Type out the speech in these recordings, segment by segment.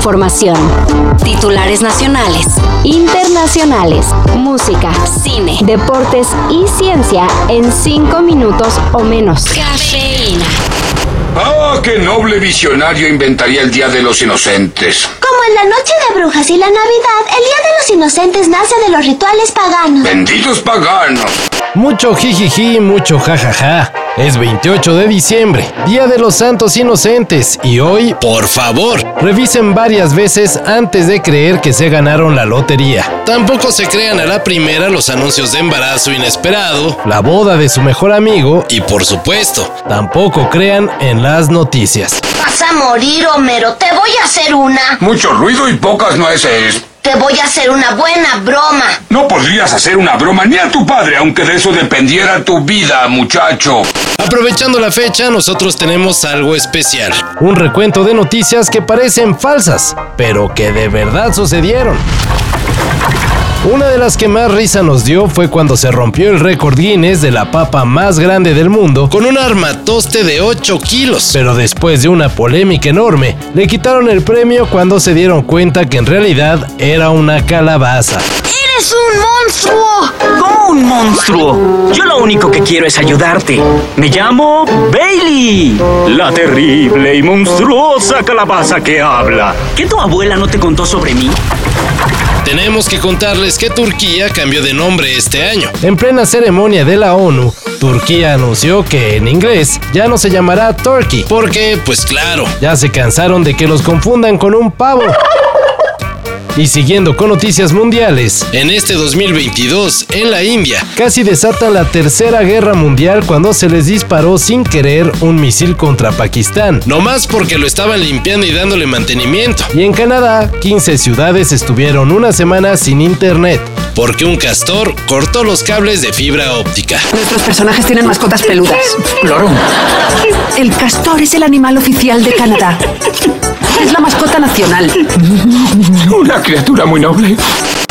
información. Titulares nacionales, internacionales, música, cine, deportes y ciencia en cinco minutos o menos. Cafeína. Ah, qué noble visionario inventaría el Día de los Inocentes. Como en la Noche de Brujas y la Navidad, el Día de los Inocentes nace de los rituales paganos. Benditos paganos. Mucho jijiji, mucho jajaja. Es 28 de diciembre, Día de los Santos Inocentes, y hoy, por favor, revisen varias veces antes de creer que se ganaron la lotería. Tampoco se crean a la primera los anuncios de embarazo inesperado, la boda de su mejor amigo y, por supuesto, tampoco crean en las noticias. Vas a morir, Homero. Te voy a hacer una. Mucho ruido y pocas nueces. Te voy a hacer una buena broma. No podrías hacer una broma ni a tu padre, aunque de eso dependiera tu vida, muchacho. Aprovechando la fecha, nosotros tenemos algo especial. Un recuento de noticias que parecen falsas, pero que de verdad sucedieron. Una de las que más risa nos dio fue cuando se rompió el récord Guinness de la papa más grande del mundo con un armatoste de 8 kilos. Pero después de una polémica enorme, le quitaron el premio cuando se dieron cuenta que en realidad era una calabaza. ¡Eres un monstruo! ¿Cómo un monstruo? Yo lo único que quiero es ayudarte. Me llamo Bailey, la terrible y monstruosa calabaza que habla. ¿Qué tu abuela no te contó sobre mí? Tenemos que contarles que Turquía cambió de nombre este año. En plena ceremonia de la ONU, Turquía anunció que en inglés ya no se llamará Turkey, porque, pues claro, ya se cansaron de que los confundan con un pavo. Y siguiendo con noticias mundiales, en este 2022, en la India, casi desatan la tercera guerra mundial cuando se les disparó sin querer un misil contra Pakistán, no más porque lo estaban limpiando y dándole mantenimiento. Y en Canadá, 15 ciudades estuvieron una semana sin internet, porque un castor cortó los cables de fibra óptica. Nuestros personajes tienen mascotas peludas. Loro. El castor es el animal oficial de Canadá. Es la mascota nacional. Una criatura muy noble.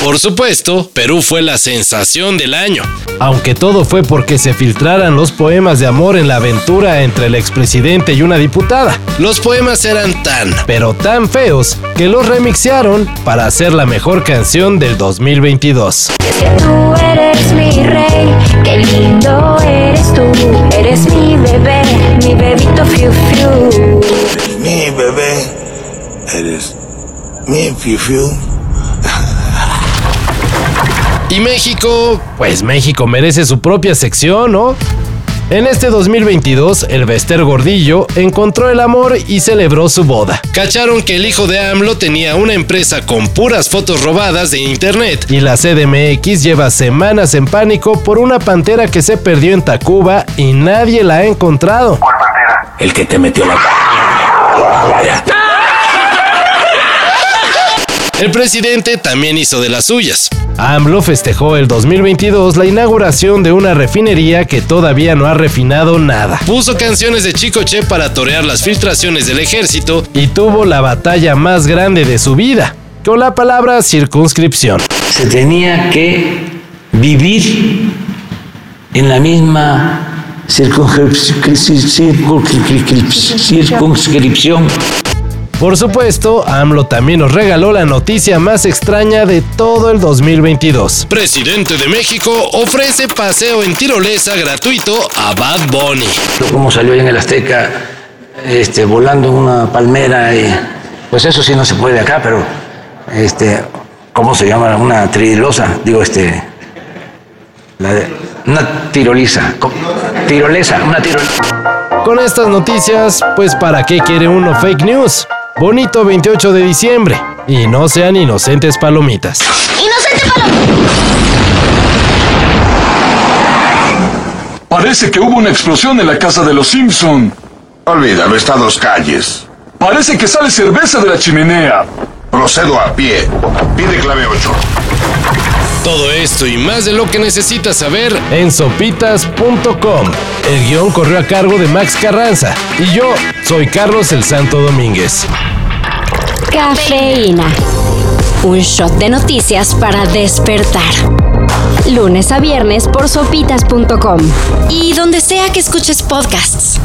Por supuesto, Perú fue la sensación del año. Aunque todo fue porque se filtraran los poemas de amor en la aventura entre el expresidente y una diputada. Los poemas eran tan, pero tan feos, que los remixearon para hacer la mejor canción del 2022. Tú eres mi rey, fiu. Y México, pues México merece su propia sección, ¿no? En este 2022, el Bester Gordillo encontró el amor y celebró su boda. Cacharon que el hijo de AMLO tenía una empresa con puras fotos robadas de internet y la CDMX lleva semanas en pánico por una pantera que se perdió en Tacuba y nadie la ha encontrado. El que te metió la... El presidente también hizo de las suyas. AMLO festejó el 2022 la inauguración de una refinería que todavía no ha refinado nada. Puso canciones de Chicoche para torear las filtraciones del ejército y tuvo la batalla más grande de su vida, con la palabra circunscripción. Se tenía que vivir en la misma circunscripción. Por supuesto, AMLO también nos regaló la noticia más extraña de todo el 2022. Presidente de México ofrece paseo en tirolesa gratuito a Bad Bunny. Como salió ahí en el Azteca, este, volando una palmera y pues eso sí no se puede acá, pero este, ¿cómo se llama? Una trilosa, digo este, la de- una tiroliza, tirolesa, una tirolesa. Con estas noticias, pues ¿para qué quiere uno fake news? Bonito 28 de diciembre. Y no sean inocentes palomitas. ¡Inocente Paloma! Parece que hubo una explosión en la casa de los Simpson. Olvídalo, está a dos calles. Parece que sale cerveza de la chimenea. Procedo a pie. Pide clave 8. Todo esto y más de lo que necesitas saber en sopitas.com. El guion corrió a cargo de Max Carranza. Y yo soy Carlos el Santo Domínguez. Cafeína. Un shot de noticias para despertar. Lunes a viernes por sopitas.com. Y donde sea que escuches podcasts.